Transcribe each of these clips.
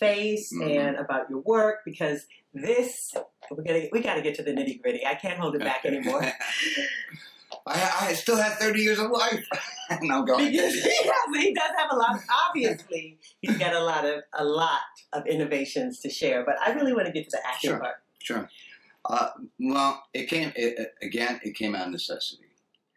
face Mhm. and about your work because this we're gonna we got to get to the nitty gritty. I can't hold it back anymore. I, I still have 30 years of life. and I'm going. because he, has, he does have a lot. Obviously, he's got a lot of a lot of innovations to share. But I really want to get to the acting Sure. part. Sure. Uh, well, it came, it- again, it came out of necessity.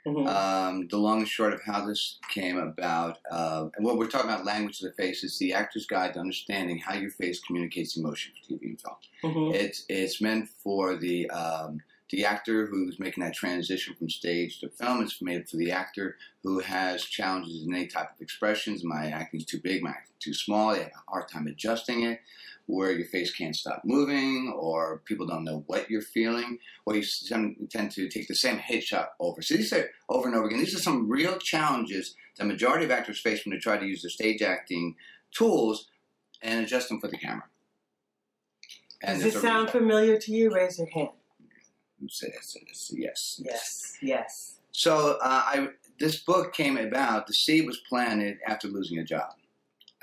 Mhm. Um, the long and short of how this came about, uh, and what we're talking about, language of the face, is the actor's guide to understanding how your face communicates emotion for TV and film. Mhm. It's it's meant for the um, the actor who's making that transition from stage to film. It's made for the actor who has challenges in any type of expressions. My acting's too big, my acting's too small. They have a hard time adjusting it. Where your face can't stop moving, or people don't know what you're feeling, or you tend to take the same headshot over. So these are over and over again. These are some real challenges the majority of actors face when they try to use the stage acting tools and adjust them for the camera. Does there's this sound familiar to you? Raise your hand. Say yes, yes, yes. Yes. Yes. So uh, I this book came about. The seed was planted after losing a job.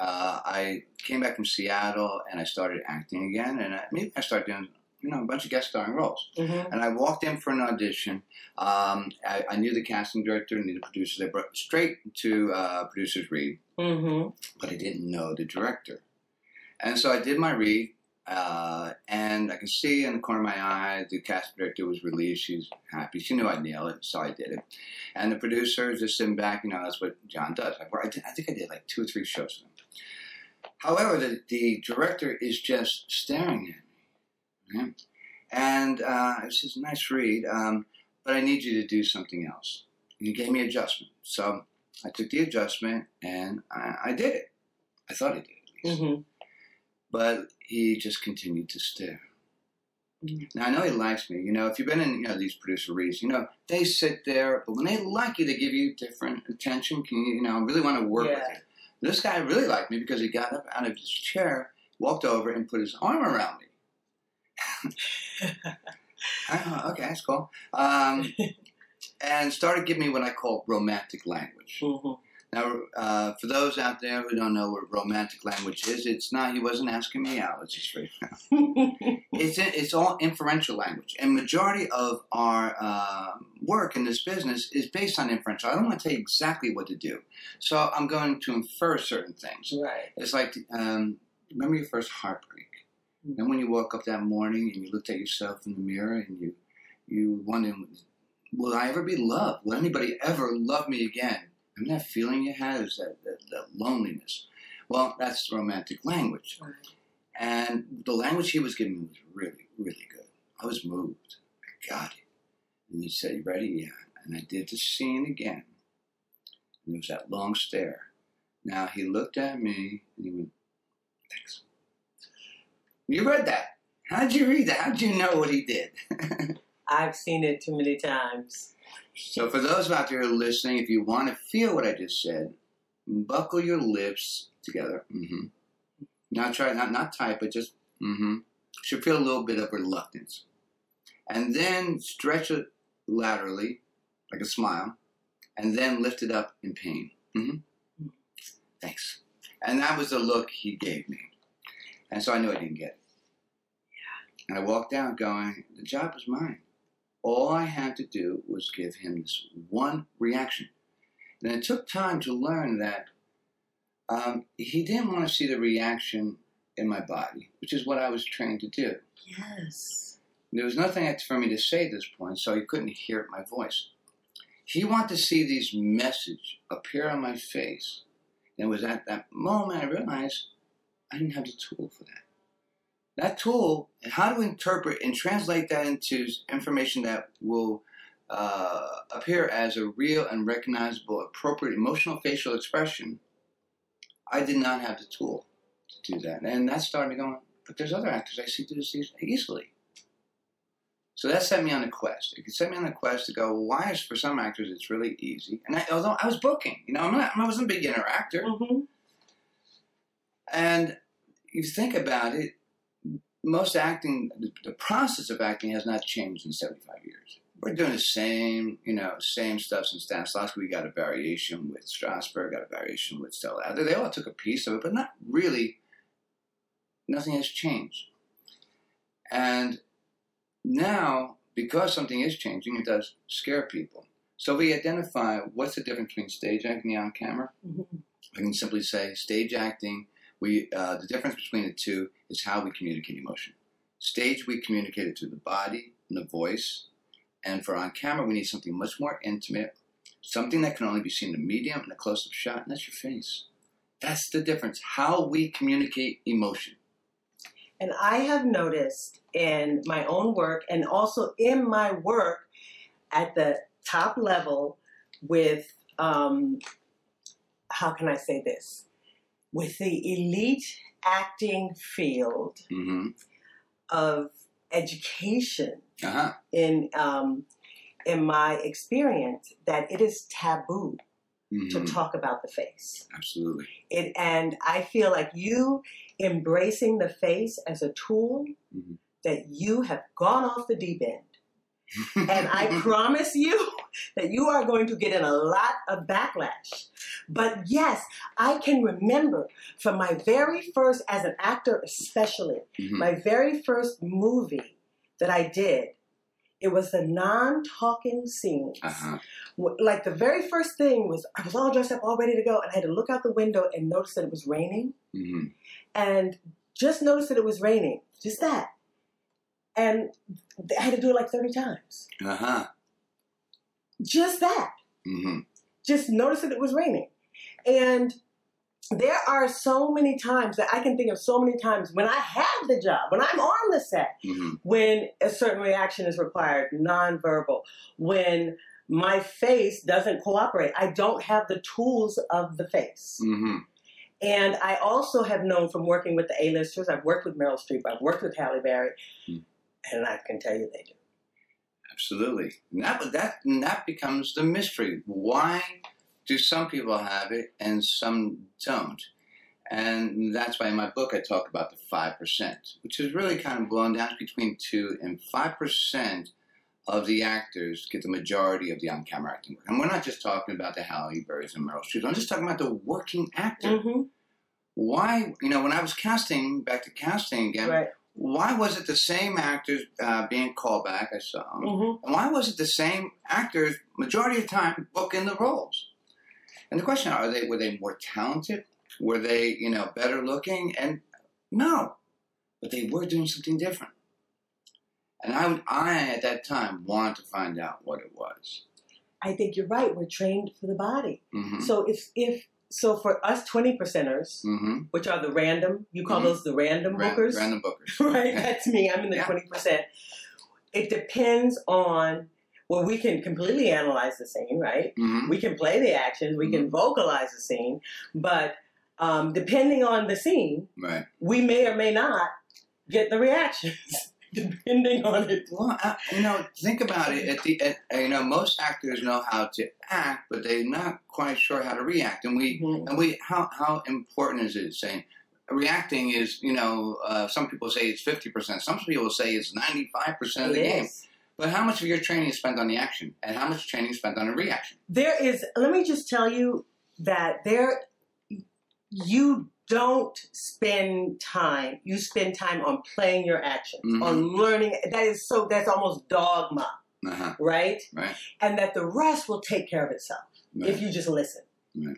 Uh, I came back from Seattle and I started acting again, and I, maybe I started doing you know a bunch of guest starring roles. Mm-hmm. And I walked in for an audition. Um, I, I knew the casting director, knew the producer. They brought straight to uh, producers read, Mm-hmm. but I didn't know the director. And so I did my read, uh, and I can see in the corner of my eye the casting director was relieved. She's happy. She knew I'd nail it, so I did it. And the producer is just sitting back. You know, that's what John does. I, I, did, I think I did like two or three shows for him. However, the, the director is just staring at me. right? And uh, it says, nice read, um, but I need you to do something else. And he gave me adjustment. So I took the adjustment and I, I did it. I thought I did at least. Mm-hmm. But he just continued to stare. Mhm. Now I know he likes me. You know, if you've been in you know these producer reads, you know they sit there, but when they like you, they give you different attention. Can you, you know, really want to work with Yeah. you. This guy really liked me because he got up out of his chair, walked over, and put his arm around me. Oh, okay, that's cool. Um, and started giving me what I call romantic language. Mm-hmm. Now, uh, for those out there who don't know what romantic language is, it's not. He wasn't asking me out. Let's just straight. It's it's all inferential language, and majority of our um work in this business is based on inferential. I don't want to tell you exactly what to do, so I'm going to infer certain things. right. It's like um, remember your first heartbreak, and when you woke up that morning and you looked at yourself in the mirror and you you wondered, will I ever be loved? Will anybody ever love me again? And that feeling you had is that, that, that loneliness. Well, that's romantic language. Right. And the language he was giving me was really, really good. I was moved. I got it. And he said, You ready? Yeah. And I did the scene again. And there was that long stare. Now he looked at me and he went, Thanks. You read that. How'd you read that? How'd you know what he did? I've seen it too many times. So, for those out there listening, if you want to feel what I just said, buckle your lips together. Mm-hmm. Not try, not not tight, but just mm-hmm. Should feel a little bit of reluctance, and then stretch it laterally, like a smile, and then lift it up in pain. Mm-hmm. Thanks. And that was the look he gave me, and so I knew I didn't get it. And I walked out going, the job was mine. All I had to do was give him this one reaction. And it took time to learn that um, he didn't want to see the reaction in my body, which is what I was trained to do. Yes. There was nothing for me to say at this point, so he couldn't hear my voice. He wanted to see these message appear on my face. And it was at that moment I realized I didn't have the tool for that. That tool, and how to interpret and translate that into information that will uh, appear as a real and recognizable, appropriate emotional facial expression, I did not have the tool to do that. And that started me going, but there's other actors I see do this easily. So that set me on a quest. It set me on a quest to go, well, why is for some actors it's really easy? And I, although I was booking, you know, I'm not, I wasn't a beginner actor. Mm-hmm. And you think about it, most acting, the, process of acting has not changed in 75 years. We're doing the same, you know, same stuff since Stanislavski. We got a variation with Strasberg, got a variation with Stella. Adler. They all took a piece of it, but not really Nothing has changed. And now, because something is changing, it does scare people. So we identify what's the difference between stage acting and on camera. Mhm. I can simply say stage acting. We uh, the difference between the two is how we communicate emotion. Stage we communicate it through the body and the voice, and for on camera we need something much more intimate, something that can only be seen in a medium and a close-up shot, and that's your face. That's the difference. How we communicate emotion. And I have noticed in my own work and also in my work at the top level with, um, how can I say this? With the elite acting field Mm-hmm. of education Uh huh. in, um, in my experience, that it is taboo to Mm-hmm. talk about the face. Absolutely. It, and I feel like you embracing the face as a tool Mhm. that you have gone off the deep end. And I promise you that you are going to get in a lot of backlash. But yes, I can remember from my very first, as an actor especially, Mhm. my very first movie that I did. It was the non-talking scenes. Uh-huh. Like the very first thing was I was all dressed up, all ready to go, and I had to look out the window and notice that it was raining hmm and just notice that it was raining. Just that. And I had to do it like 30 times. Uh-huh. Just that. hmm Just notice that it was raining. And there are so many times that I can think of so many times when I have the job, when I'm on the set, hmm when a certain reaction is required, nonverbal, when my face doesn't cooperate. I don't have the tools of the face. hmm And I also have known from working with the A-listers, I've worked with Meryl Streep, I've worked with Halle Berry, Hmm. and I can tell you they do. Absolutely. And that, that, and that becomes the mystery. Why do some people have it and some don't? And that's why in my book I talk about the 5%, which is really kind of blown down to between 2 and 5% of the actors get the majority of the on camera acting work. And we're not just talking about the Halle Berrys and Meryl Streep. I'm just talking about the working actor. hmm Why, you know, when I was casting, back to casting again, Right. Why was it the same actors uh, being called back? I saw 'em. hmm And why was it the same actors majority of the time booking the roles? And the question are they were they more talented? Were they, you know, better looking? And no. But they were doing something different. And I would I at that time wanted to find out what it was. I think you're right. We're trained for the body. Mm-hmm. So if if so for us 20 percenters, Mm-hmm. which are the random, you call Mhm. those the random bookers. Random bookers. right? That's me. I'm in the Yeah. twenty percent. It depends on well, we can completely analyze the scene, right? Mm-hmm. We can play the actions, we can vocalize the scene, but um, depending on the scene, Right. we may or may not get the reactions, depending on it. Well, I, you know, think about it. At the, at, you know, most actors know how to act, but they're not quite sure how to react. And we, Mhm. and we, how how important is it? Saying reacting is, you know, uh, some people say it's fifty percent. Some people say it's ninety five percent of the It game. But how much of your training is spent on the action, and how much training is spent on the reaction? There is. Let me just tell you that there, you don't spend time. You spend time on playing your actions, Mhm. on learning. That is so. That's almost dogma. Uh-huh. right? Right. And that the rest will take care of itself Right. if you just listen. Right.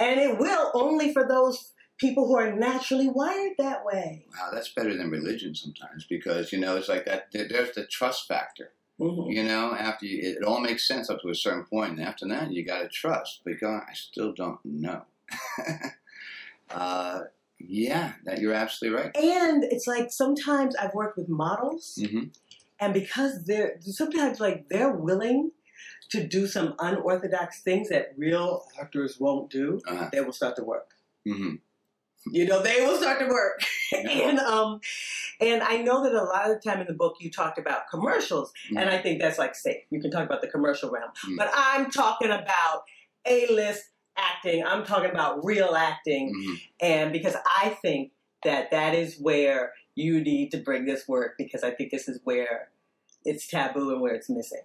And it will only for those people who are naturally wired that way. Wow, that's better than religion sometimes because you know it's like that. There's the trust factor. Mhm. You know, after you, it all makes sense up to a certain point, and after that, you got to trust. Because I still don't know. uh, yeah, that you're absolutely right. And it's like sometimes I've worked with models, hmm and because they're sometimes like they're willing to do some unorthodox things that real actors won't do, Uh-huh. they will start to work. hmm You know, they will start to work. And um and I know that a lot of the time in the book you talked about commercials and I think that's like safe. You can talk about the commercial realm. Mm. But I'm talking about A-list acting. I'm talking about real acting hmm and because I think that that is where you need to bring this work because I think this is where it's taboo and where it's missing.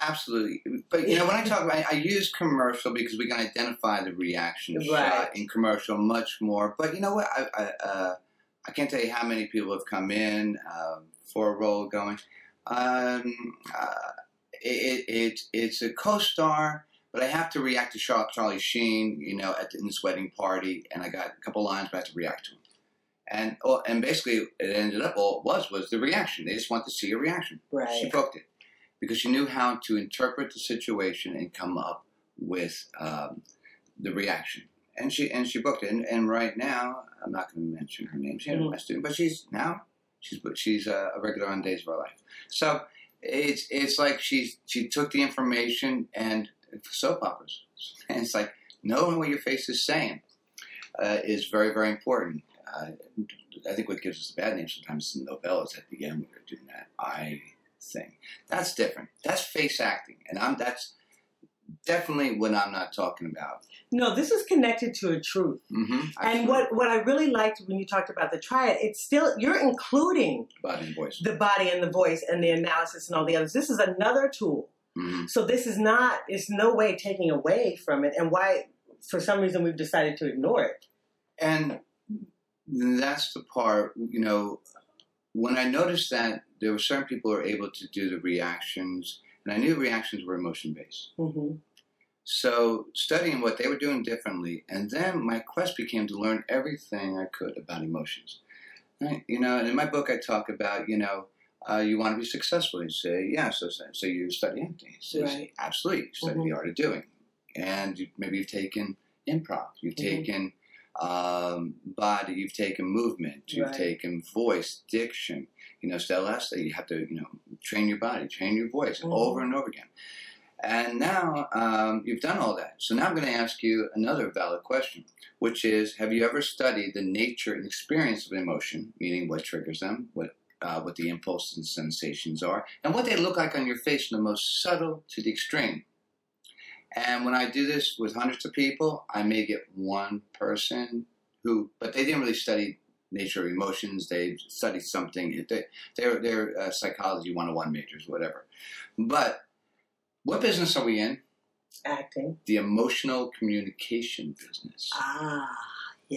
Absolutely. But you know, when I talk about, I use commercial because we can identify the reaction Right. shot in commercial much more. But you know what? I, I, uh, I can't tell you how many people have come in um, for a role going. Um, uh, it, it, it's a co-star, but I have to react to Char- Charlie Sheen, you know, at the, in this wedding party, and I got a couple lines, but I have to react to him. And oh, and basically, it ended up all it was was the reaction. They just want to see a reaction. Right. She booked it because she knew how to interpret the situation and come up with um, the reaction. And she and she booked it. And, and right now, I'm not going to mention her name. She's Mhm. my student, but she's now she's she's a, a regular on Days of Our Life. So it's it's like she's she took the information and soap operas. And it's like knowing what your face is saying uh, is very very important. Uh, I think what gives us a bad name sometimes is the novellas at the end when they're doing that I thing. That's different. That's face acting, and I'm that's definitely what I'm not talking about. No, this is connected to a truth. Mm-hmm. And what, what I really liked when you talked about the triad, it's still, you're including body and voice. the body and the voice and the analysis and all the others. This is another tool. Hmm So this is not, it's no way taking away from it. And why, for some reason, we've decided to ignore it. And that's the part, you know, when I noticed that there were certain people who were able to do the reactions, and I knew reactions were emotion based. Mm-hmm. So studying what they were doing differently, and then my quest became to learn everything I could about emotions. Right? You know, and in my book I talk about, you know, uh, you want to be successful. You say, yeah, so, so you study acting. He says, Right. absolutely. You study Mhm. the art of doing. And you, maybe you've taken improv. You've Mhm. taken um, body. You've taken movement. You've Right. taken voice, diction. You know, Stellesta, you have to, you know, train your body, train your voice Mhm. over and over again. And now um, you've done all that. So now I'm going to ask you another valid question, which is Have you ever studied the nature and experience of emotion, meaning what triggers them, what, uh, what the impulses and sensations are, and what they look like on your face from the most subtle to the extreme? And when I do this with hundreds of people, I may get one person who, but they didn't really study nature of emotions. They studied something. They, they're they're uh, psychology 101 majors, whatever. But what business are we in? Acting. The emotional communication business. Ah,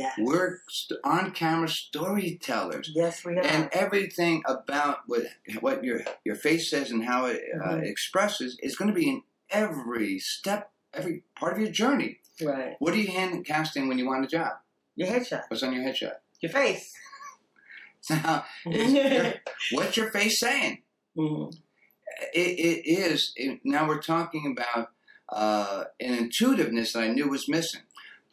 yes. We're st- on camera storytellers. yes, we are. And everything about what what your your face says and how it uh, Mhm. expresses is going to be in every step, every part of your journey. right. What are you hand casting when you want a job? Your headshot. What's on your headshot? Your face. Now, your- what's your face saying? Mhm. It, it is. It, now we're talking about uh, an intuitiveness that I knew was missing.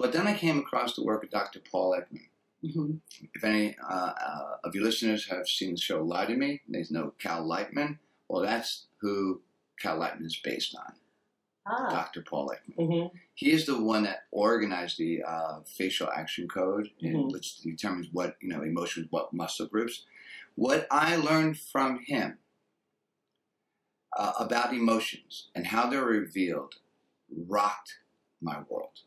But then I came across the work of Dr. Paul Ekman. Mhm. If any uh, uh, of your listeners have seen the show Lie to Me, they know Cal Lightman. Well, that's who Cal Lightman is based on, Ah. Dr. Paul Ekman. Mhm. He is the one that organized the uh, facial action code, in Mhm. which determines what you know emotions, what muscle groups. What I learned from him uh, about emotions and how they're revealed rocked my world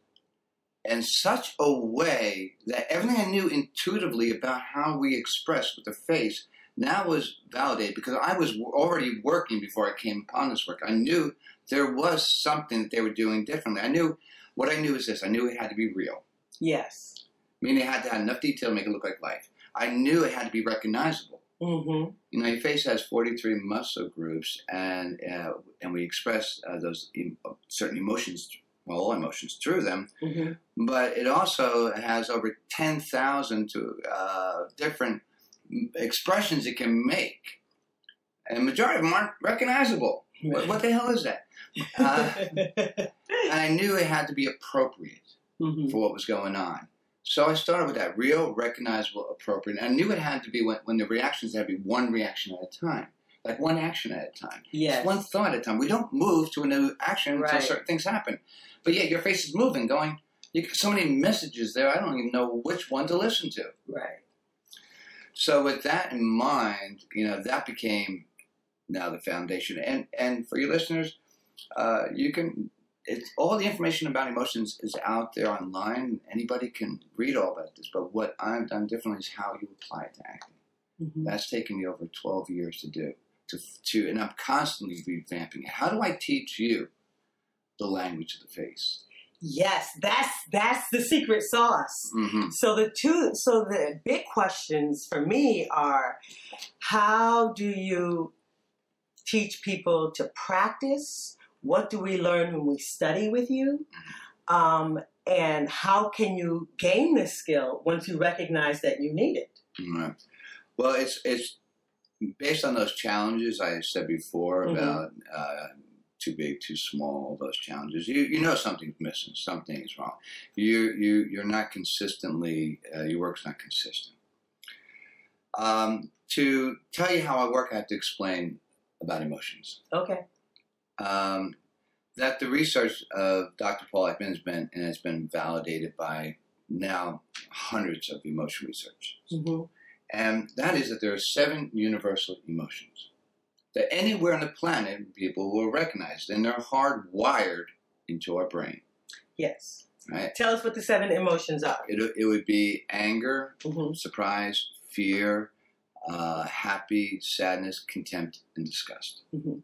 in such a way that everything I knew intuitively about how we express with the face now was validated because I was already working before I came upon this work. I knew there was something that they were doing differently. I knew what I knew is this: I knew it had to be real, Yes. meaning it had to have enough detail to make it look like life. I knew it had to be recognizable. Mm-hmm. You know, your face has 43 muscle groups, and uh, and we express uh, those em- certain emotions, all emotions through them. Mm-hmm. But it also has over 10,000 to uh, different expressions it can make, and majority of them aren't recognizable. What, what the hell is that? Uh, and I knew it had to be appropriate Mhm. for what was going on. So I started with that real, recognizable, appropriate. And I knew it had to be when, when the reactions had to be one reaction at a time, like one action at a time, Yes. It's one thought at a time. We don't move to a new action until certain things happen. But yeah, your face is moving, going. You so many messages there. I don't even know which one to listen to. Right. So with that in mind, you know that became now the foundation. And and for your listeners, uh, you can. It's all the information about emotions is out there online. Anybody can read all about this. But what I've done differently is how you apply it to acting. Mhm. That's taken me over 12 years to do. To, to and I'm constantly revamping it. How do I teach you the language of the face? Yes, that's that's the secret sauce. hmm So the two so the big questions for me are how do you teach people to practice? What do we learn when we study with you? Um, and how can you gain this skill once you recognize that you need it? Right. Well, it's it's based on those challenges I said before Mhm. about uh, too big, too small. Those challenges, you you know something's missing, something is wrong. You you you're not consistently. Uh, your work's not consistent. Um, to tell you how I work, I have to explain about emotions. Okay. Um, that the research of Dr. Paul Ekman has been and has been validated by now hundreds of emotion research hmm and that is that there are seven universal emotions that anywhere on the planet people will recognize, and they're hardwired into our brain. Yes. Right? Tell us what the seven emotions are. It, it would be anger, hmm surprise, fear, uh, happy, sadness, contempt, and disgust. Mhm.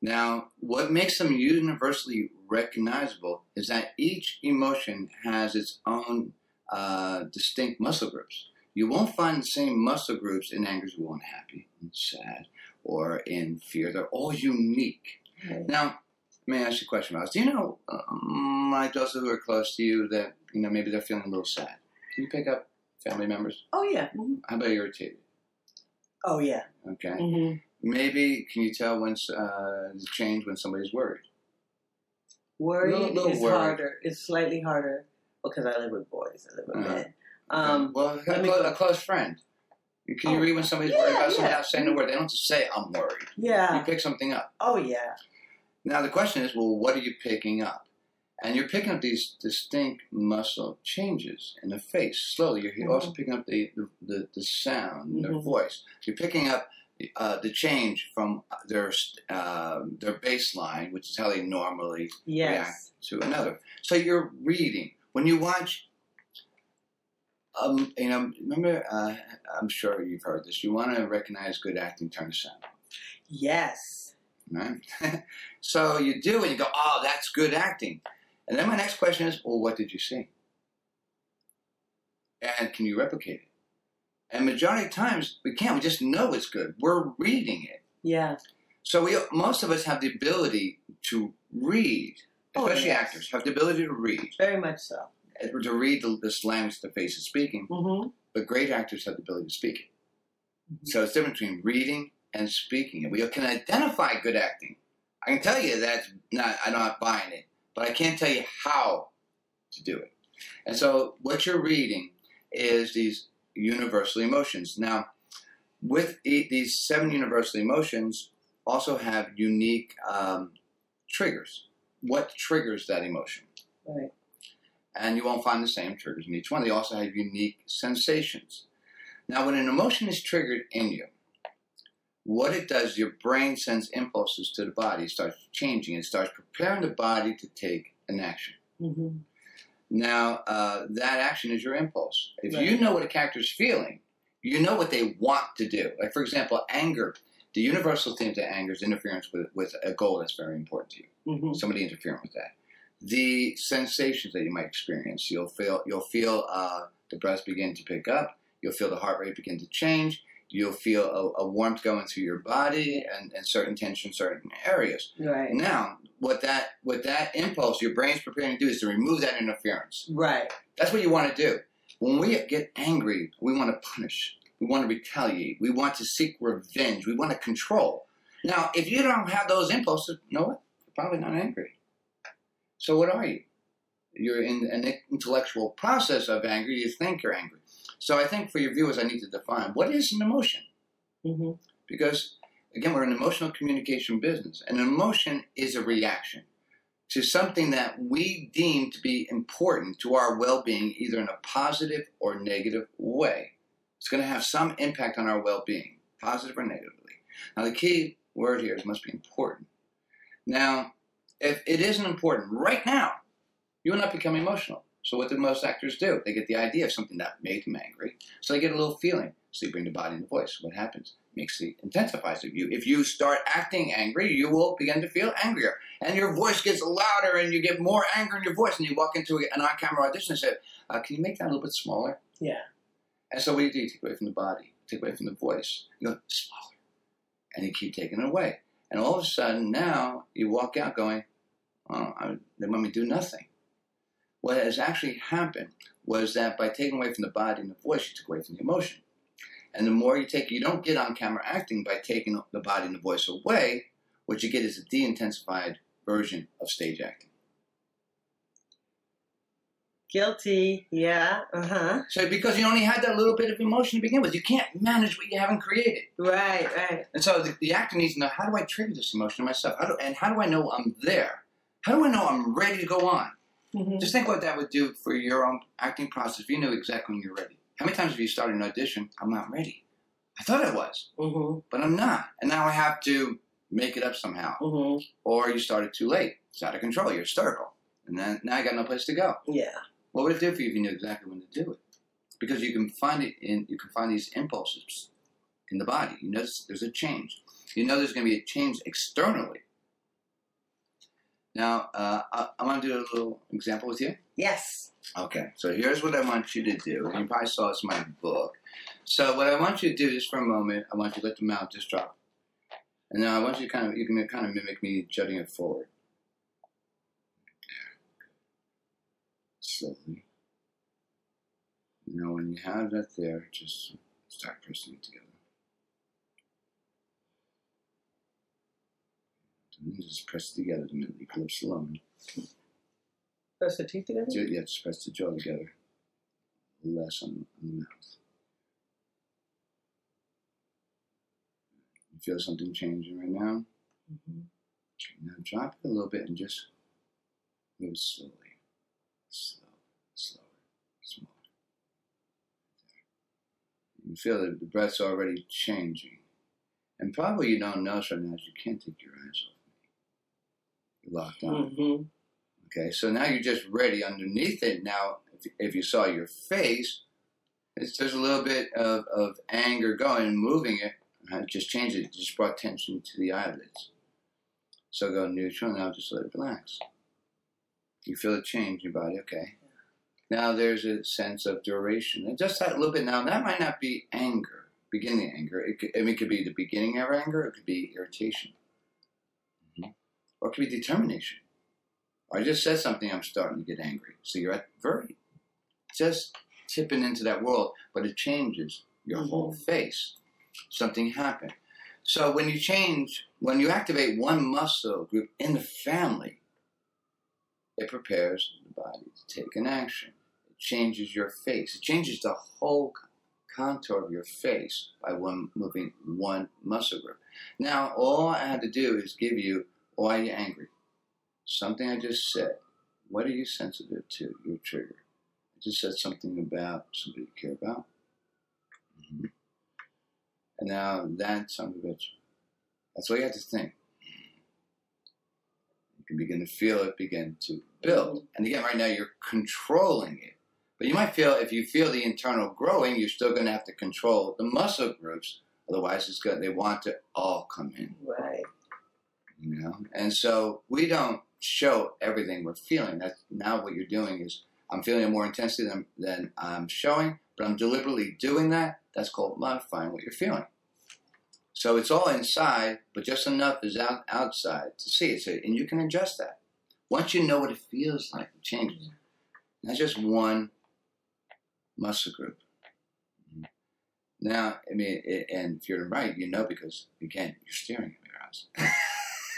Now, what makes them universally recognizable is that each emotion has its own uh, distinct muscle groups. You won't find the same muscle groups in anger as you will in happy and sad or in fear. They're all unique. Now, let me ask you a question, Ross. Do you know, um, like those who are close to you, that you know maybe they're feeling a little sad? Can you pick up family members? Oh yeah. Mhm. How about irritated? Oh yeah. Okay. hmm Maybe can you tell when uh, the change when somebody's worried? Worried Little- little is worried. harder. It's slightly harder because I live with boys. I live with Uh-huh. men. Um, well, a, let me clo- go- a close friend. You- Can you Oh, read when somebody's yeah, worried about something without saying a word? They don't just say, "I'm worried." Yeah. You pick something up. Oh yeah. Now the question is, well, what are you picking up? And you're picking up these distinct muscle changes in the face slowly. You're Mhm. also picking up the the, the, the sound, in their voice. You're picking up uh, the change from their uh, their baseline, which is how they normally Yes. to another. So you're reading when you watch. Um, you know, remember? Uh, I'm sure you've heard this. You want to recognize good acting, turn the sound, Yes. right? so you do, and you go, "Oh, that's good acting." And then my next question is, "Well, what did you see? And can you replicate it?" And majority of times we can't. We just know it's good. We're reading it. Yeah. So we most of us have the ability to read, Oh, especially yes. actors have the ability to read. Very much so. To read the, this language the face is speaking, hmm but great actors have the ability to speak it. Mhm. So it's different between reading and speaking. And we can identify good acting. I can tell you that's not, I'm not buying it, but I can't tell you how to do it. And so what you're reading is these universal emotions. Now, with e- these seven universal emotions, also have unique um, triggers. What triggers that emotion? Right. And you won't find the same triggers in each one. They also have unique sensations. Now, when an emotion is triggered in you, what it does, your brain sends impulses to the body, it starts changing, it starts preparing the body to take an action. hmm Now, uh, that action is your impulse. If you know what a character is feeling, you know what they want to do. Like, for example, anger. The universal theme to anger is interference with, with a goal that's very important to you hmm somebody interfering with that. The sensations that you might experience, you'll feel you'll feel uh, the breath begin to pick up. You'll feel the heart rate begin to change. You'll feel a, a warmth going through your body and, and certain tension, in certain areas. Right. Now, what that what that impulse your brain's preparing to do is to remove that interference. Right. That's what you want to do. When we get angry, we want to punish. We want to retaliate. We want to seek revenge. We want to control. Now, if you don't have those impulses, you know what? You're probably not angry. So what are you? You're in an intellectual process of anger. You think you're angry. So I think for your viewers, I need to define what is an emotion hmm because again, we're an emotional communication business. An emotion is a reaction to something that we deem to be important to our well-being, either in a positive or negative way. It's going to have some impact on our well-being, positive or negatively. Now, the key word here is must be important. Now, if it isn't important right now, you will not become emotional. So what do most actors do? They get the idea of something that made them angry, so they get a little feeling. So they bring the body and the voice. What happens? makes it intensifies it. You, if you start acting angry, you will begin to feel angrier, and your voice gets louder, and you get more anger in your voice. And you walk into an on-camera audition and say, uh, "Can you make that a little bit smaller?" Yeah. And so what do you do? You take away from the body, take away from the voice. You go smaller, and you keep taking it away. And all of a sudden, now you walk out going, "Oh, I, they want me to do nothing." What has actually happened was that by taking away from the body and the voice, you took away from the emotion. And the more you take, you don't get on camera acting by taking the body and the voice away. What you get is a de intensified version of stage acting. Guilty. Yeah. Uh huh. So, because you only had that little bit of emotion to begin with, you can't manage what you haven't created. Right. Right. And so the, the actor needs to know how do I trigger this emotion in myself? How do, and how do I know I'm there? How do I know I'm ready to go on? Mm-hmm. Just think what that would do for your own acting process if you knew exactly when you're ready. How many times have you started an audition? I'm not ready. I thought I was, Mm-hmm. but I'm not. And now I have to make it up somehow. Mm-hmm. Or you started too late. It's out of control. You're hysterical. And then now I got no place to go. Yeah. What would it do for you if you knew exactly when to do it? Because you can find it in you can find these impulses in the body. You notice there's a change. You know there's going to be a change externally. Now, uh, I, I want to do a little example with you. Yes. Okay, so here's what I want you to do. You probably saw this in my book. So what I want you to do is for a moment, I want you to let the mouth just drop. And now I want you to kind of you can kind of mimic me jutting it forward. There. Slowly. Now when you have that there, just start pressing it together. And just press it together to make the lips alone. Press the teeth together. Yeah, just press the jaw together. Less on, on the mouth. You feel something changing right now? Mm-hmm. Now drop it a little bit and just move slowly. Slow, slower, smaller. You feel that the breath's already changing. And probably you don't notice right now you can't take your eyes off locked on. Mm-hmm. Okay, so now you're just ready underneath it. Now, if, if you saw your face, it's, there's a little bit of, of anger going and moving it. Uh, just changed it, just brought tension to the eyelids. So go neutral, now just let it relax. You feel a change in your body, okay. Now there's a sense of duration. And just that little bit now, that might not be anger, beginning anger. It could, I mean, it could be the beginning of anger, it could be irritation. Or it could be determination. Or I just said something, I'm starting to get angry. So you're at very, just tipping into that world, but it changes your Mhm. whole face. Something happened. So when you change, when you activate one muscle group in the family, it prepares the body to take an action. It changes your face. It changes the whole contour of your face by one moving one muscle group. Now, all I had to do is give you why are you angry? Something I just said. What are you sensitive to? Your trigger. I just said something about somebody you care about. Mhm. And now that's son of a bitch. That's all you have to think. You can begin to feel it begin to build. And again, right now you're controlling it. But you might feel if you feel the internal growing, you're still going to have to control the muscle groups. Otherwise, it's good. They want to all come in Right. You know? And so we don't show everything we're feeling. That's now what you're doing is i'm feeling it more intensely than, than i'm showing but i'm deliberately doing that. That's called modifying what you're feeling. So it's all inside but just enough is out outside to see it. So, and you can adjust that. Once you know what it feels like it changes. That's just one muscle group. Now i mean it, and if you're right you know because again you're staring at your eyes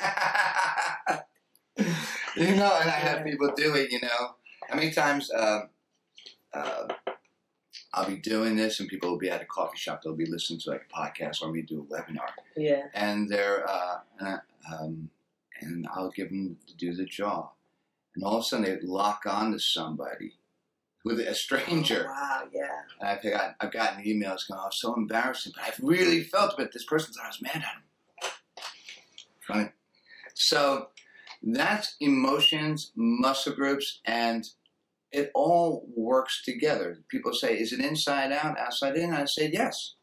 you know, and I have people do it. You know, how many times um, uh, I'll be doing this, and people will be at a coffee shop. They'll be listening to like a podcast, or me do a webinar, Yeah. and they're uh, uh, um, and I'll give them to do the jaw, and all of a sudden they lock on to somebody with a stranger. Wow. Yeah. And I've got I've gotten emails going, oh, so embarrassing, but I've really felt it. This person thought I was mad at him. Right? So that's emotions, muscle groups, and it all works together. People say, is it inside out, outside in? I say yes.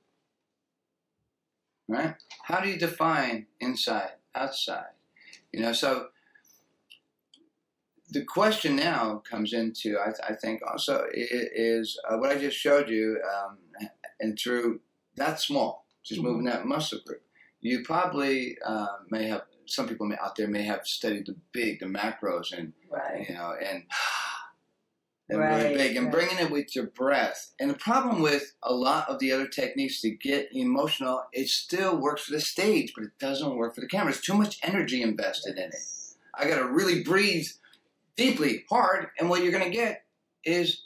right? How do you define inside, outside? You know, so the question now comes into, I, I think, also is uh, what I just showed you, um, and through that small, just Mhm. moving that muscle group, you probably uh, may have. Some people may, out there may have studied the big, the macros, and Right. you know, and and Right, really big, and right. bringing it with your breath. And the problem with a lot of the other techniques to get emotional, it still works for the stage, but it doesn't work for the camera. There's too much energy invested in it. I got to really breathe deeply, hard, and what you're going to get is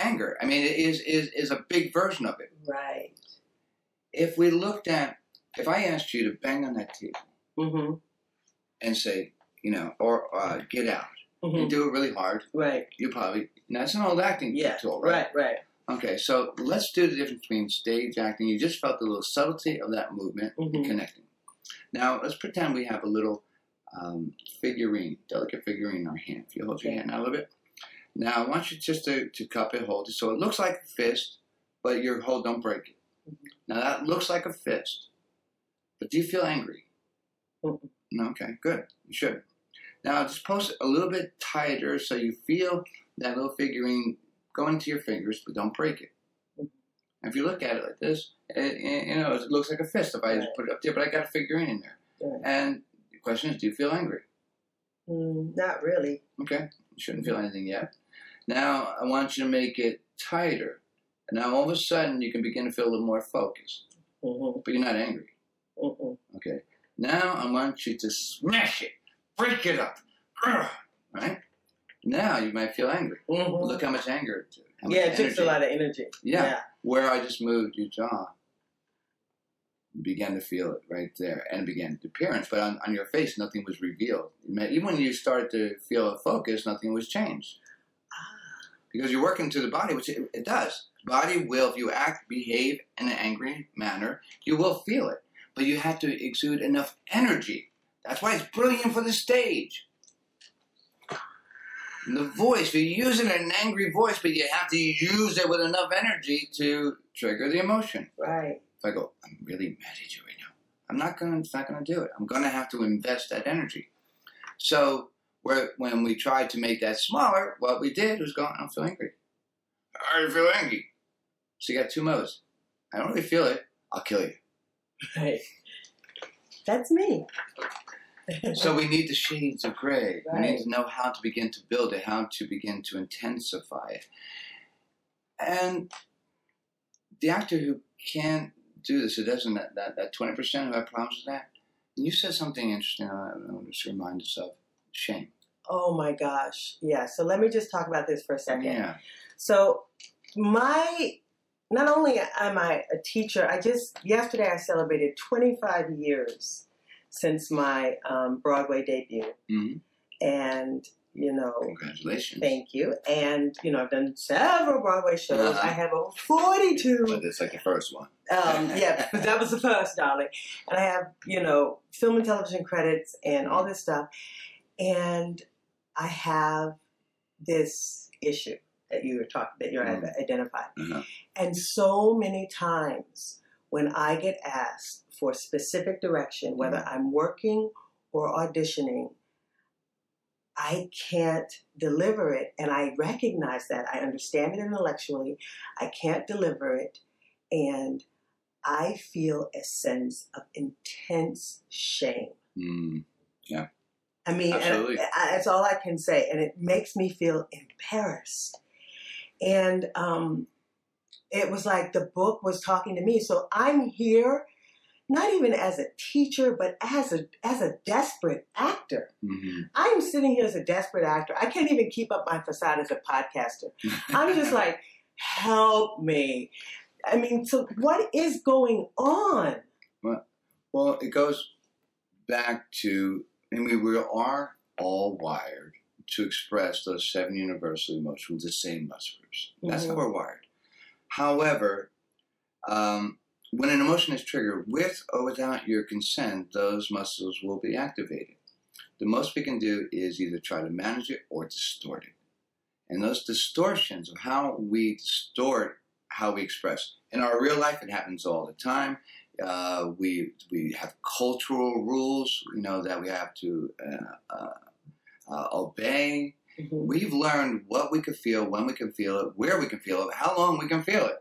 anger. I mean, it is is is a big version of it. Right. If we looked at, if I asked you to bang on that table Mm-hmm. And say, you know, or uh, get out, mm-hmm. and do it really hard, Right. you probably that's an old acting Yeah. tool, right? Right. Right. Okay, so let's do the difference between stage acting. You just felt the little subtlety of that movement and Mhm. connecting. Now let's pretend we have a little um, figurine, delicate figurine in our hand. If you hold your hand out a little bit. Now I want you just to, to cup it, hold it, so it looks like a fist, but your hold don't break it. Mhm. Now that looks like a fist, but do you feel angry? Mm-mm. Okay, good. You should. Now just post it a little bit tighter so you feel that little figurine go into your fingers, but don't break it. And if you look at it like this, it, it- you know, it looks like a fist if I just put it up there, but I got a figurine in there. Right. And the question is, do you feel angry? Mm, not really. Okay, you shouldn't feel anything yet. Now I want you to make it tighter. And now all of a sudden you can begin to feel a little more focused, Mm-hmm. but you're not angry. Mm-mm. Okay. Now I want you to smash it, break it up. Right? Now you might feel angry. Mm-hmm. Look how much anger. How much Yeah, it takes a lot of energy. Yeah. Where I just moved your jaw, you began to feel it right there, and it began to appearance. But on, on your face, nothing was revealed. Even when you started to feel a focus, nothing was changed Ah. because you're working through the body, which it, it does. Body will, if you act, behave in an angry manner, you will feel it. But you have to exude enough energy. That's why it's brilliant for the stage. And the voice, you're using an angry voice, but you have to use it with enough energy to trigger the emotion. Right. If I go, I'm really mad at you right now, I'm not going. to It's not to do it. I'm going to have to invest that energy. So, where when we tried to make that smaller, what we did was go, I don't feel angry. I feel angry. So you got two modes. I don't really feel it. I'll kill you. Right. That's me. So we need the shades of gray. We need to know how to begin to build it, how to begin to intensify it. And the actor who can't do this, who doesn't, that, that, that 20% who have problems with that, you said something interesting I want to just remind us of. Shame. oh my gosh. Yeah. So let me just talk about this for a second. Yeah. So my not only am I a teacher, I just yesterday I celebrated 25 years since my um, Broadway debut, Mhm. and you know, Congratulations. thank you. And you know, I've done several Broadway shows. Uh-huh. I have over 42 But it's like the first one. um, yeah, but that was the first, darling. And I have, you know, film and television credits and all this stuff. And I have this issue that you were talking, that you're Mhm. identifying. Uh-huh. And so many times when I get asked for specific direction, whether I'm working or auditioning, I can't deliver it. And I recognize that. I understand it intellectually. I can't deliver it. And I feel a sense of intense shame. Mm. I mean, I, that's all I can say. And it makes me feel embarrassed. And um, it was like the book was talking to me. So I'm here, not even as a teacher, but as a as a desperate actor. hmm I'm sitting here as a desperate actor. I can't even keep up my facade as a podcaster. I'm just like, help me. I mean, so what is going on? Well, Well, it goes back to, I mean, we are all wired to express those seven universal emotions with the same muscles. That's how Mhm. we're wired. However, um, when an emotion is triggered, with or without your consent, those muscles will be activated. The most we can do is either try to manage it or distort it. And those distortions of how we distort how we express. In our real life, it happens all the time. Uh, we we have cultural rules, you know, that we have to uh, uh, uh, obey. Mhm. We've learned what we can feel, when we can feel it, where we can feel it, how long we can feel it.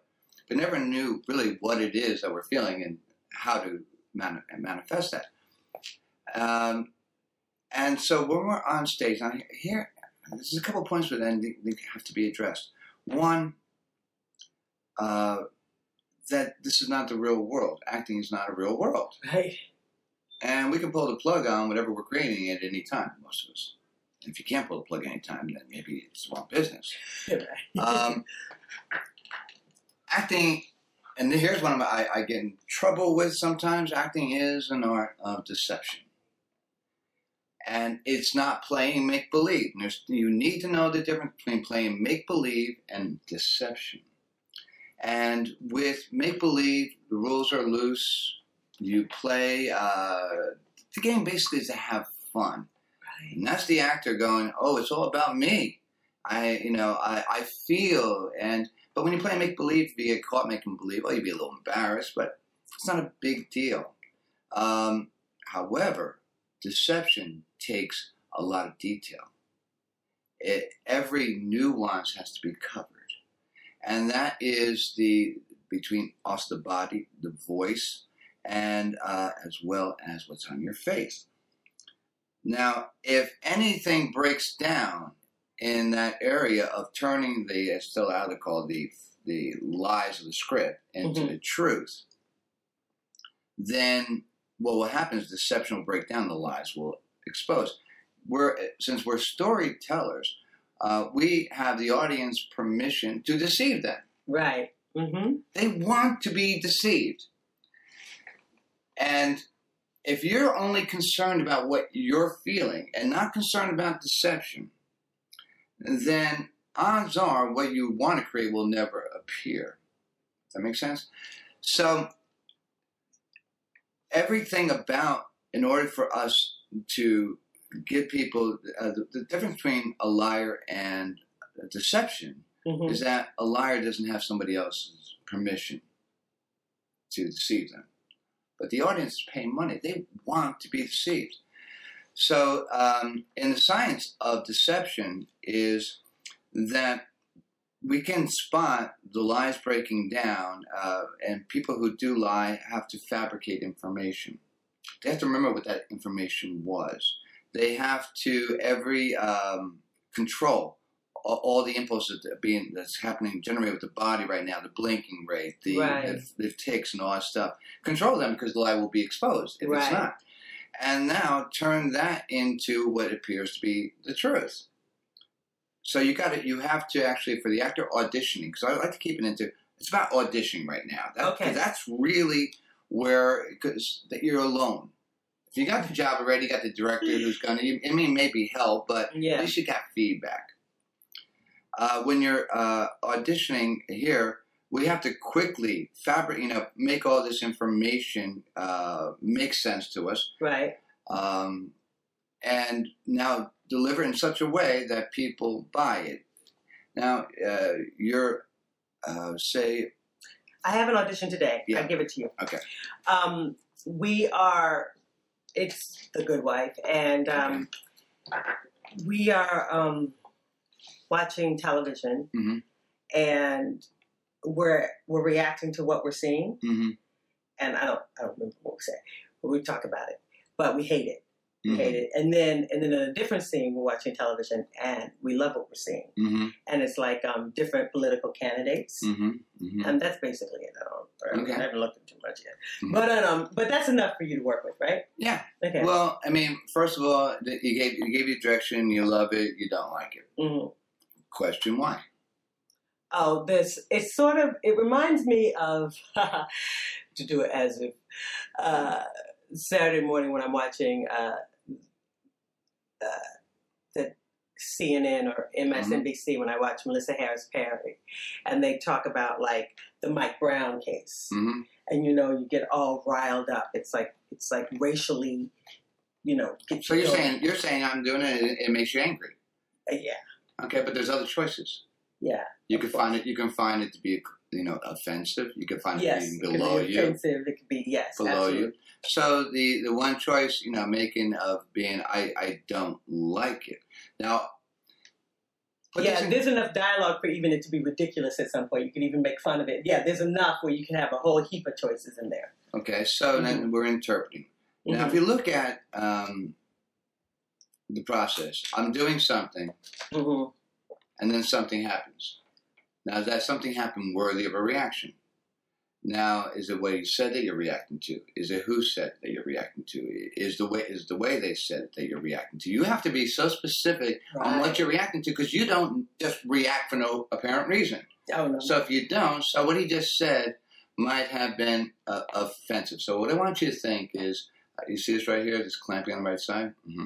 But never knew really what it is that we're feeling and how to mani- manifest that. Um, and so when we're on stage, now here, there's a couple of points, but then they, they have to be addressed. One, uh, that this is not the real world. Acting is not a real world. Right. And we can pull the plug on whatever we're creating at any time, most of us. If you can't pull the plug any time, then maybe it's wrong business. Um, acting, and here's one of my, I, I get in trouble with sometimes. Acting is an art of deception. And it's not playing make believe. You need to know the difference between playing make believe and deception. And with make believe, the rules are loose. You play. Uh, the game basically is to have fun. Right. And that's the actor going, oh, it's all about me. I, you know, I, I feel, and but when you play make believe, you get caught making believe, well, you'd be a little embarrassed, but it's not a big deal. Um, however, deception takes a lot of detail. It, every nuance has to be covered, and that is the between us, the body, the voice, and uh, as well as what's on your face. Now, if anything breaks down in that area of turning the, as still out to call the the lies of the script into Mhm. the truth, then what will happen is deception will break down, the lies will expose. We're since we're storytellers, uh, we have the audience permission to deceive them. Right. Mm-hmm. They want to be deceived. And if you're only concerned about what you're feeling and not concerned about deception, then odds are what you want to create will never appear. Does that make sense? So, everything about, in order for us to give people uh, the, the difference between a liar and a deception Mm-hmm. is that a liar doesn't have somebody else's permission to deceive them. But the audience is paying money. They want to be deceived. So, um, in the science of deception, is that we can spot the lies breaking down, uh, and people who do lie have to fabricate information. They have to remember what that information was. They have to every um, control all, the impulses that being that's happening generated with the body right now, the blinking rate, the Right. the, the ticks, and all that stuff. Control them because the lie will be exposed if Right. it's not. And now turn that into what appears to be the truth. So you got to you have to actually for the actor auditioning because I like to keep it into it's about auditioning right now. That, Okay. that's really where because that you're alone. If you got the job already, you got the director who's going to. I mean, maybe help, but at Yeah. least you got feedback. Uh, when you're uh, auditioning here, we have to quickly fabric, you know, make all this information uh, make sense to us, Right. um, and now deliver in such a way that people buy it. Now, uh, you're uh, say, I have an audition today. Yeah. I give it to you. Okay. Um, we are. It's the Good Wife, and um, we are um, watching television, Mhm. and we're we're reacting to what we're seeing. mhm, And I don't I don't remember what we said, but we talk about it. But we hate it. We mhm, hate it. And then and then in a different scene, we're watching television, and we love what we're seeing. mhm, And it's like um, different political candidates. mhm, mhm. And that's basically it. I don't. I Okay. haven't looked into much yet, but um, but that's enough for you to work with, right? Yeah. Okay. Well, I mean, first of all, you gave you gave you direction. You love it. You don't like it. Question why? Oh, this it's sort of it reminds me of to do it as if uh, Saturday morning when I'm watching uh, uh, the CNN or MSNBC when I watch Melissa Harris Perry, and they talk about like the Mike Brown case, hmm and you know you get all riled up. It's like it's like racially, you know. Get So you're going. saying you're saying I'm doing it. It, it makes you angry. Uh, yeah, Okay, but there's other choices. yeah, You can find it. You can find it to be you know, offensive. You can find yes, it it could below be you. offensive. It could be yes, below absolutely. you. So the the one choice, you know, making of being I I don't like it. Now, yeah, there's enough dialogue for even it to be ridiculous at some point. You can even make fun of it. Yeah, there's enough where you can have a whole heap of choices in there. okay, so then we're interpreting. Now, if you look at um, the process, I'm doing something, hmm and then something happens. Now, is that something happen worthy of a reaction? Now, is it what he said that you're reacting to? Is it who said that you're reacting to? Is the way is the way they said that you're reacting to? You have to be so specific on what you're reacting to because you don't just react for no apparent reason. Oh no. So if you don't, so what he just said might have been uh, offensive. So what I want you to think is, uh, you see this right here, this clamping on the right side. hmm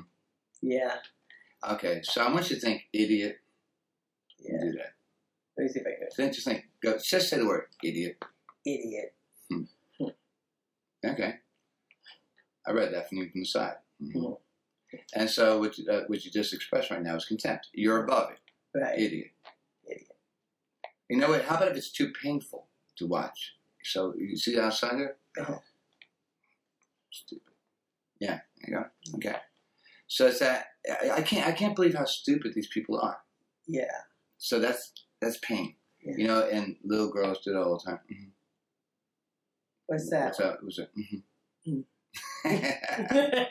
yeah. Okay, so I want you to think idiot. Yeah. Do that. Let me see if I can. Then just think. Go. Just say the word idiot. Idiot. Hmm. Okay. I read that from you from the side. Mhm. Mhm. And so what you, uh, what you just expressed right now is contempt. You're above it. Right. Idiot. Idiot. You know what? How about if it's too painful to watch? So you see the outside there? Uh-huh. Stupid. Yeah, there you go. Okay. So it's that I, I can't I can't believe how stupid these people are. Yeah. So that's that's pain. Yeah. You know, and little girls do it all the time. Mhm. What's that? What's that? What's that? Mm.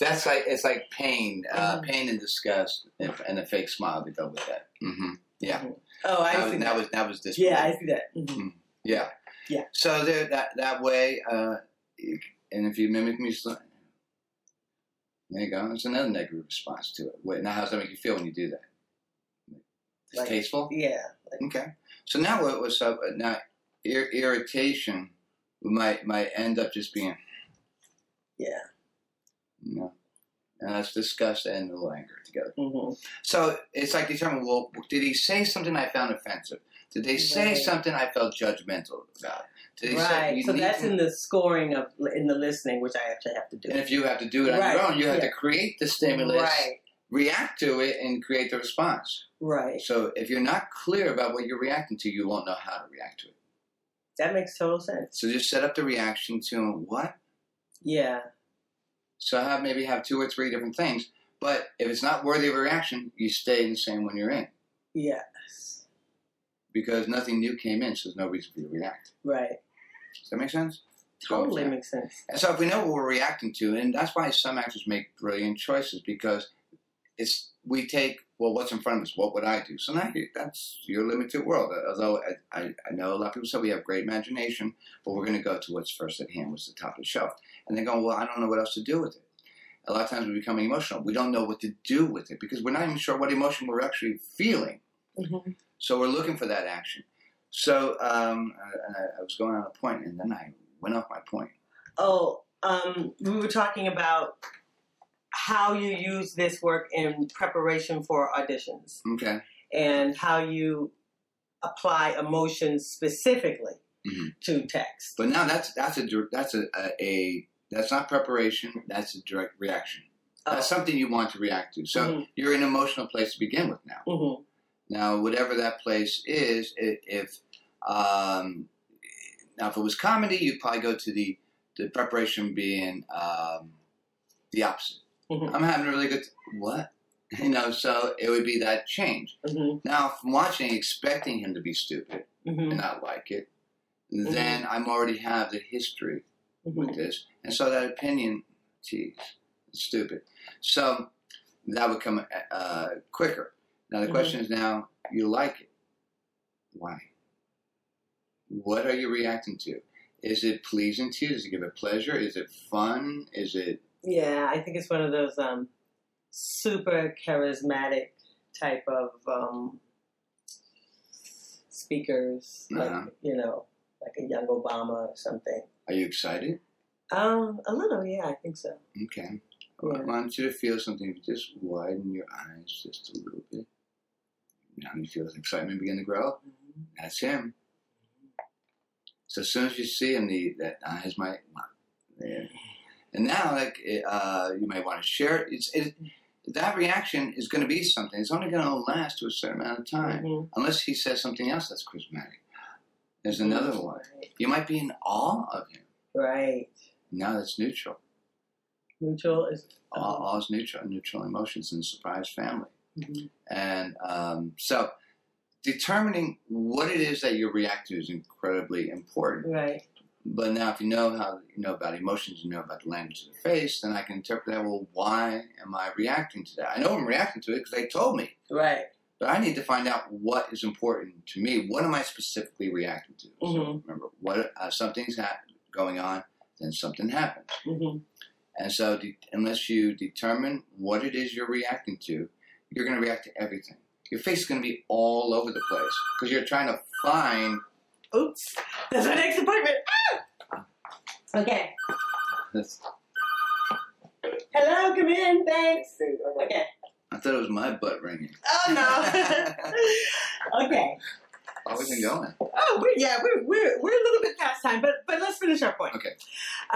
That's like it's like pain, uh, Mhm. pain and disgust, and, and a fake smile to go with that. hmm Yeah, oh, I that, see that. that was that was this. yeah, I see that. Mhm. yeah, Yeah. So there, that that way, uh, and if you mimic me, there you go. It's another negative response to it. Wait, now, how does that make you feel when you do that? Like- Distasteful. Yeah. Like, Okay. So now what was up? Now ir- irritation might might end up just being yeah. you know. And let's discuss and a little anger together. hmm So it's like determining, well, did he say something I found offensive? Did they say Right. something I felt judgmental about? Right. So that's to- in the scoring of in the listening, which I actually have to do. and if you have to do it on Right, your own, you have yeah. to create the stimulus, Right. react to it, and create the response. Right. So if you're not clear about what you're reacting to, you won't know how to react to it. That makes total sense. So just set up the reaction to what? Yeah. So I have maybe have two or three different things. But if it's not worthy of a reaction, you stay in the same one you're in Yes. because nothing new came in, so there's no reason for you to react. Right. Does that make sense? Totally that. makes sense. And so if we know what we're reacting to, and that's why some actors make brilliant choices because it's we take well, what's in front of us? What would I do? So now that's your limited world. Although I, I, I know a lot of people say we have great imagination, but we're going to go to what's first at hand, what's the top of the shelf, and they go, well, I don't know what else to do with it. A lot of times we become emotional. We don't know what to do with it because we're not even sure what emotion we're actually feeling. hmm So we're looking for that action. So um, I, I was going on a point, and then I went off my point. Oh, um, we were talking about how you use this work in preparation for auditions Okay. and how you apply emotions specifically Mhm. to text. But now that's that's a that's a, a, a that's not preparation. That's a direct reaction. That's something you want to react to. So Mhm. you're in an emotional place to begin with now. hmm Now, whatever that place is, if um, now if it was comedy, you'd probably go to the the preparation being um, the opposite. Mhm. I'm having a really good what you know, so it would be that change. hmm Now, from watching, expecting him to be stupid hmm and not like it, then I'm already have the history hmm with this, and so that opinion, geez, it's stupid. So that would come uh, quicker. Now the Mhm. question is now, you like it. Why? What are you reacting to? Is it pleasing to you? Does it give it pleasure? Is it fun? Is it Yeah, I think it's one of those um, super charismatic type of um, speakers, like Uh-huh. you know, like a young Obama or something. are you excited? Um, a little, yeah, I think so. Okay. Yeah. I want you to feel something. Just widen your eyes just a little bit. Now you feel the excitement begin to grow. That's him. So as soon as you see him, the that eyes might. Yeah. And now, like uh, you might want to share it. It's it, that reaction is going to be something. It's only going to last to a certain amount of time, Mhm. unless he says something else that's charismatic. There's another one. Right. You might be in awe of him. right. Now that's neutral. Neutral is. Awe, awe is neutral. Neutral emotions in a surprise family. Mhm. And um, so determining what it is that you react to is incredibly important. Right. But now, if you know how you know about emotions, you know about the language of the face, then I can interpret that. Well, why am I reacting to that? I know I'm reacting to it because they told me, Right. but I need to find out what is important to me. What am I specifically reacting to? So Mhm. remember, what uh, something's ha- going on, then something happens. hmm And so, de- unless you determine what it is you're reacting to, you're going to react to everything. Your face is going to be all over the place because you're trying to find Oops. That's my next appointment. Ah! Okay. this. Hello. Come in. Thanks. Okay. I thought it was my butt ringing. Oh no. okay. How was it going? Oh, we're, yeah, we're, we're, we're a little bit past time, but but let's finish our point. Okay.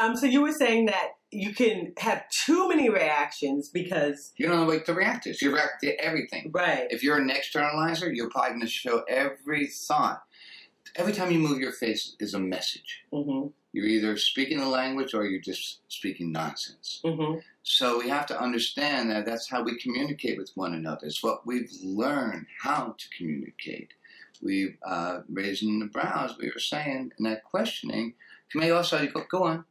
Um, so you were saying that you can have too many reactions because You don't know what to react to. So you react to everything. right. If you're an externalizer, you're probably going to show every thought. Every time you move your face is a message. hmm You're either speaking the language or you're just speaking nonsense. hmm So we have to understand that that's how we communicate with one another. It's what we've learned how to communicate. We've uh, raising the brows. We were saying and that questioning. You may also go, go on.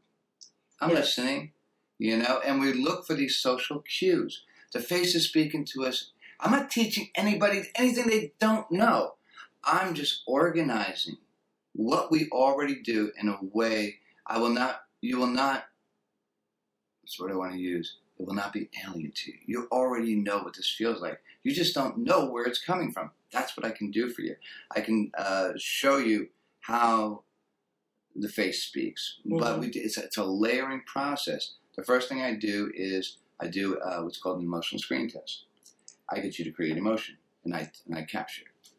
I'm Yes. listening. You know, and we look for these social cues. The face is speaking to us. I'm not teaching anybody anything they don't know. I'm just organizing what we already do in a way I will not. You will not that's what I want to use. It will not be alien to you. You already know what this feels like. You just don't know where it's coming from. That's what I can do for you. I can uh, show you how the face speaks. But Mhm. we, it's, a, it's a layering process. The first thing I do is I do uh, what's called an emotional screen test. I get you to create emotion, and I and I capture it.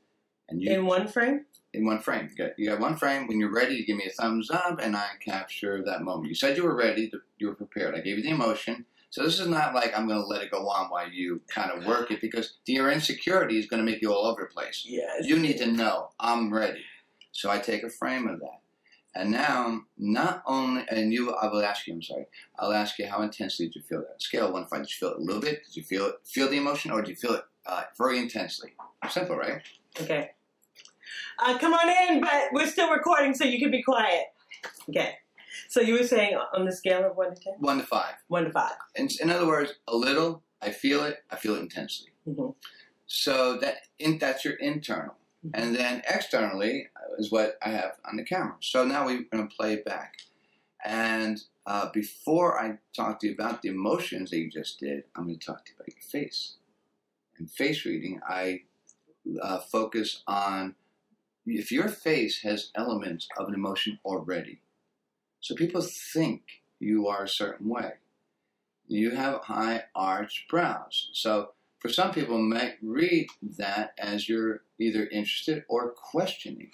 And you In one frame. in one frame. You got, you got one frame. When you're ready, you give me a thumbs up, and I capture that moment. You said you were ready. to- You were prepared. I gave you the emotion. So this is not like I'm going to let it go on while you kind of work it because your insecurity is going to make you all over the place. Yes. You need to know I'm ready. So I take a frame of that. And now, not only, and you, I will ask you, I'm sorry, I'll ask you how intensely did you feel that? Scale one five, did you feel it a little bit? Did you feel it, feel the emotion, or did you feel it uh, very intensely? Simple, right? Okay. Uh, come on in, but we're still recording, so you can be quiet. Okay. So you were saying on the scale of one to ten, One to five. one to five. In, in other words, a little, I feel it, I feel it intensely. Mhm. So that in, that's your internal. Mhm. And then externally is what I have on the camera. So now we're going to play it back. And uh, before I talk to you about the emotions that you just did, I'm going to talk to you about your face. In face reading, I uh, focus on if your face has elements of an emotion already. So people think you are a certain way. You have high arched brows. So for some people might read that as you're either interested or questioning.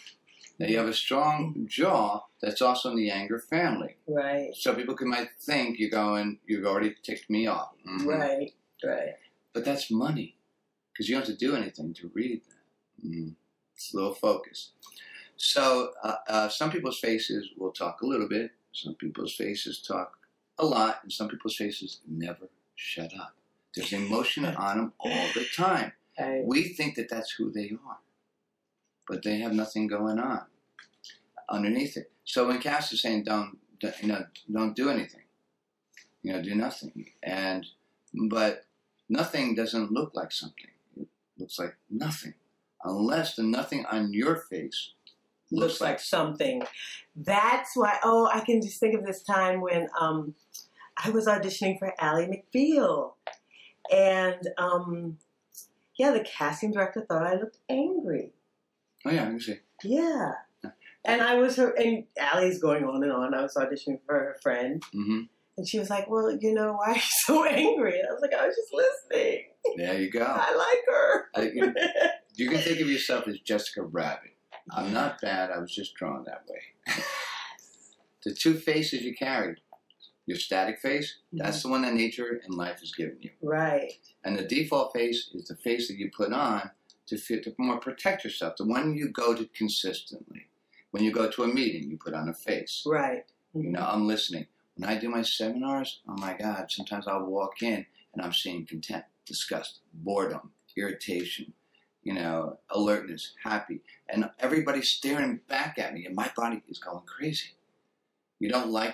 Now you have a strong jaw that's also in the anger family. Right. So people can might think you're going, you've already ticked me off. Mhm. Right. Right. But that's money because you don't have to do anything to read that. Mm. It's a little focus. So uh, uh, some people's faces will talk a little bit. Some people's faces talk a lot, and some people's faces never shut up. There's emotion on them all the time. Right. We think that that's who they are, but they have nothing going on underneath it. So when Cass is saying, "Don't, don't you know, don't do anything," you know, do nothing, and but nothing doesn't look like something. It looks like nothing, unless the nothing on your face looks like something. That's why. Oh, I can just think of this time when um, I was auditioning for Ally McBeal, and um, yeah, the casting director thought I looked angry. Oh yeah, I see. Yeah, and I was her, and Ally's going on and on. I was auditioning for her friend, hmm and she was like, "Well, you know, why are you so angry?" And I was like, "I was just listening. There you go. I like her." I, you, you can think of yourself as Jessica Rabbit. I'm not bad. I was just drawn that way. the two faces you carried, your static face, mm-hmm. that's the one that nature and life has given you. right. And the default face is the face that you put on to fit to more protect yourself, the one you go to consistently. When you go to a meeting, you put on a face. Right. You know, I'm listening. When I do my seminars, oh my God, sometimes I'll walk in and I'm seeing contempt, disgust, boredom, irritation, you know, alertness, happy. And everybody's staring back at me and my body is going crazy. You don't like